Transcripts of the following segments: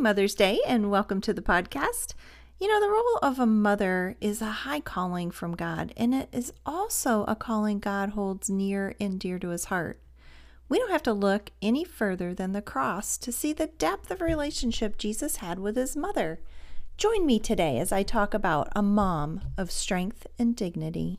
Mother's Day and welcome to the podcast. You know, the role of a mother is a high calling from God, and it is also a calling God holds near and dear to his heart. We don't have to look any further than the cross to see the depth of relationship Jesus had with his mother. Join me today as I talk about a mom of strength and dignity.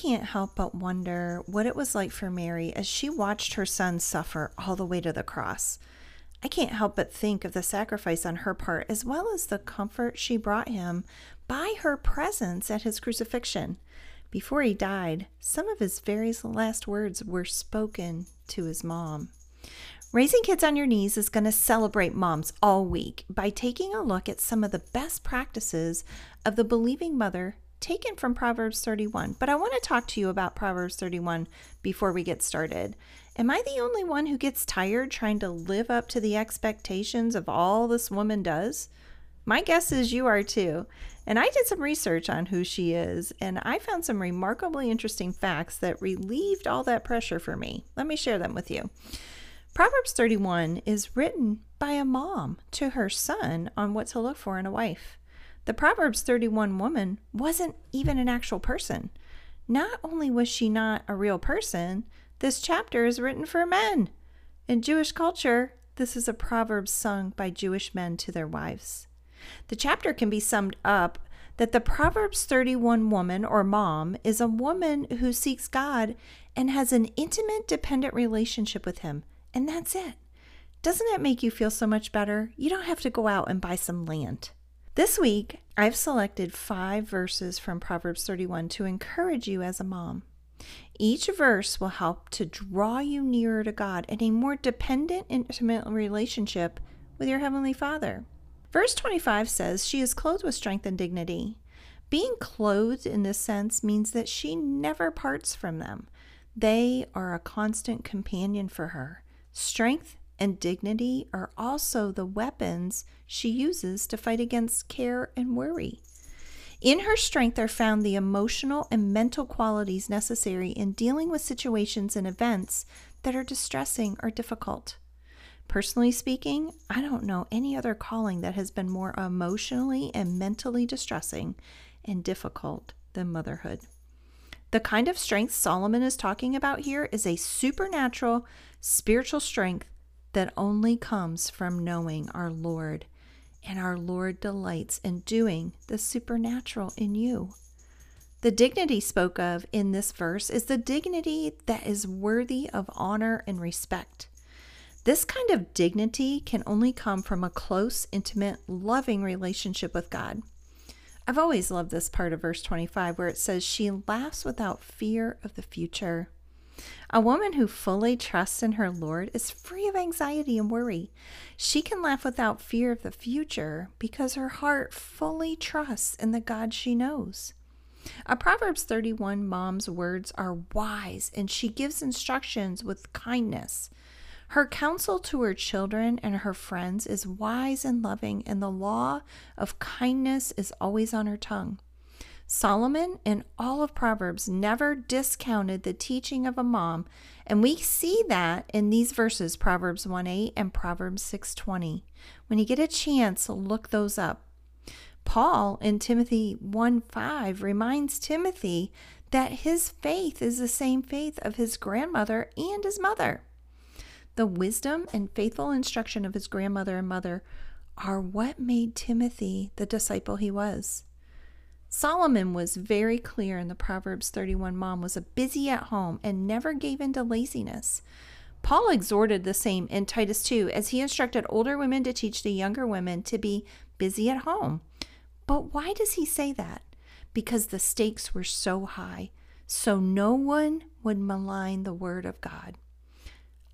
Can't help but wonder what it was like for Mary as she watched her son suffer all the way to the cross. I can't help but think of the sacrifice on her part as well as the comfort she brought him by her presence at his crucifixion. Before he died, some of his very last words were spoken to his mom. Raising Kids on Your Knees is going to celebrate moms all week by taking a look at some of the best practices of the believing mother taken from Proverbs 31, but I want to talk to you about Proverbs 31 before we get started. Am I the only one who gets tired trying to live up to the expectations of all this woman does? My guess is you are too. And I did some research on who she is, and I found some remarkably interesting facts that relieved all that pressure for me. Let me share them with you. Proverbs 31 is written by a mom to her son on what to look for in a wife. The Proverbs 31 woman wasn't even an actual person. Not only was she not a real person, this chapter is written for men. In Jewish culture, this is a proverb sung by Jewish men to their wives. The chapter can be summed up that the Proverbs 31 woman or mom is a woman who seeks God and has an intimate, dependent relationship with Him. And that's it. Doesn't that make you feel so much better? You don't have to go out and buy some land. This week, I've selected five verses from Proverbs 31 to encourage you as a mom. Each verse will help to draw you nearer to God and a more dependent, intimate relationship with your Heavenly Father. Verse 25 says, She is clothed with strength and dignity. Being clothed in this sense means that she never parts from them. They are a constant companion for her. Strength and dignity are also the weapons she uses to fight against care and worry. In her strength are found the emotional and mental qualities necessary in dealing with situations and events that are distressing or difficult. Personally speaking, I don't know any other calling that has been more emotionally and mentally distressing and difficult than motherhood. The kind of strength Solomon is talking about here is a supernatural spiritual strength that only comes from knowing our Lord, and our Lord delights in doing the supernatural in you. The dignity spoke of in this verse is the dignity that is worthy of honor and respect. This kind of dignity can only come from a close, intimate, loving relationship with God. I've always loved this part of verse 25 where it says, She laughs without fear of the future. A woman who fully trusts in her Lord is free of anxiety and worry. She can laugh without fear of the future because her heart fully trusts in the God she knows. A Proverbs 31 mom's words are wise and she gives instructions with kindness. Her counsel to her children and her friends is wise and loving, and the law of kindness is always on her tongue. Solomon in all of Proverbs never discounted the teaching of a mom, and we see that in these verses Proverbs 1:8 and Proverbs 6:20. When you get a chance, look those up. Paul in Timothy 1:5 reminds Timothy that his faith is the same faith of his grandmother and his mother. The wisdom and faithful instruction of his grandmother and mother are what made Timothy the disciple he was. Solomon was very clear in the Proverbs 31 mom was a busy at home and never gave in to laziness. Paul exhorted the same in Titus 2 as he instructed older women to teach the younger women to be busy at home. But why does he say that? Because the stakes were so high, so no one would malign the word of God.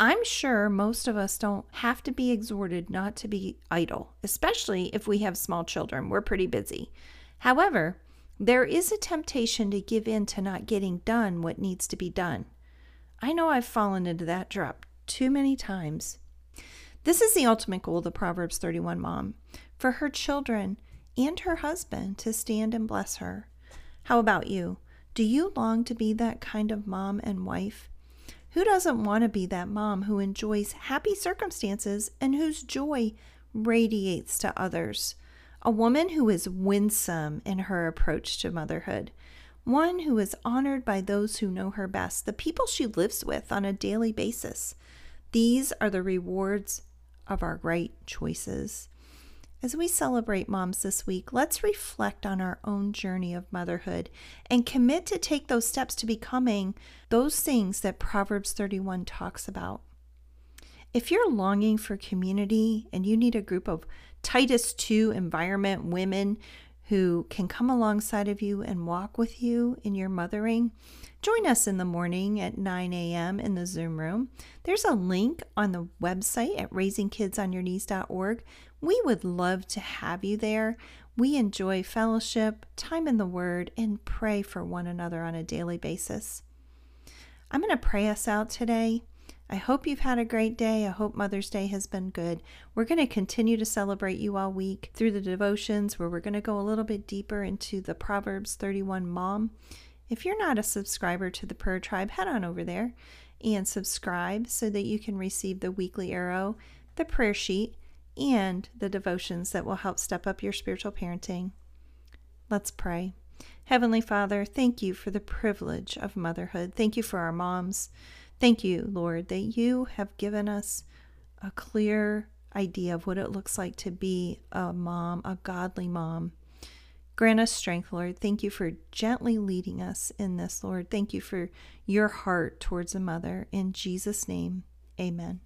I'm sure most of us don't have to be exhorted not to be idle, especially if we have small children. We're pretty busy. However, there is a temptation to give in to not getting done what needs to be done. I know I've fallen into that trap too many times. This is the ultimate goal of the Proverbs 31 mom for her children and her husband to stand and bless her. How about you? Do you long to be that kind of mom and wife? Who doesn't want to be that mom who enjoys happy circumstances and whose joy radiates to others? A woman who is winsome in her approach to motherhood, one who is honored by those who know her best, the people she lives with on a daily basis. These are the rewards of our right choices. As we celebrate moms this week, let's reflect on our own journey of motherhood and commit to take those steps to becoming those things that Proverbs 31 talks about. If you're longing for community and you need a group of Titus 2 environment women who can come alongside of you and walk with you in your mothering, join us in the morning at 9 a.m. in the Zoom room. There's a link on the website at raisingkidsonyourknees.org. We would love to have you there. We enjoy fellowship, time in the Word, and pray for one another on a daily basis. I'm going to pray us out today. I hope you've had a great day. I hope Mother's Day has been good. We're going to continue to celebrate you all week through the devotions where we're going to go a little bit deeper into the Proverbs 31 mom. If you're not a subscriber to the Prayer Tribe, head on over there and subscribe so that you can receive the weekly arrow, the prayer sheet, and the devotions that will help step up your spiritual parenting. Let's pray. Heavenly Father, thank you for the privilege of motherhood. Thank you for our moms. Thank you, Lord, that you have given us a clear idea of what it looks like to be a mom, a godly mom. Grant us strength, Lord. Thank you for gently leading us in this, Lord. Thank you for your heart towards a mother. In Jesus' name, amen.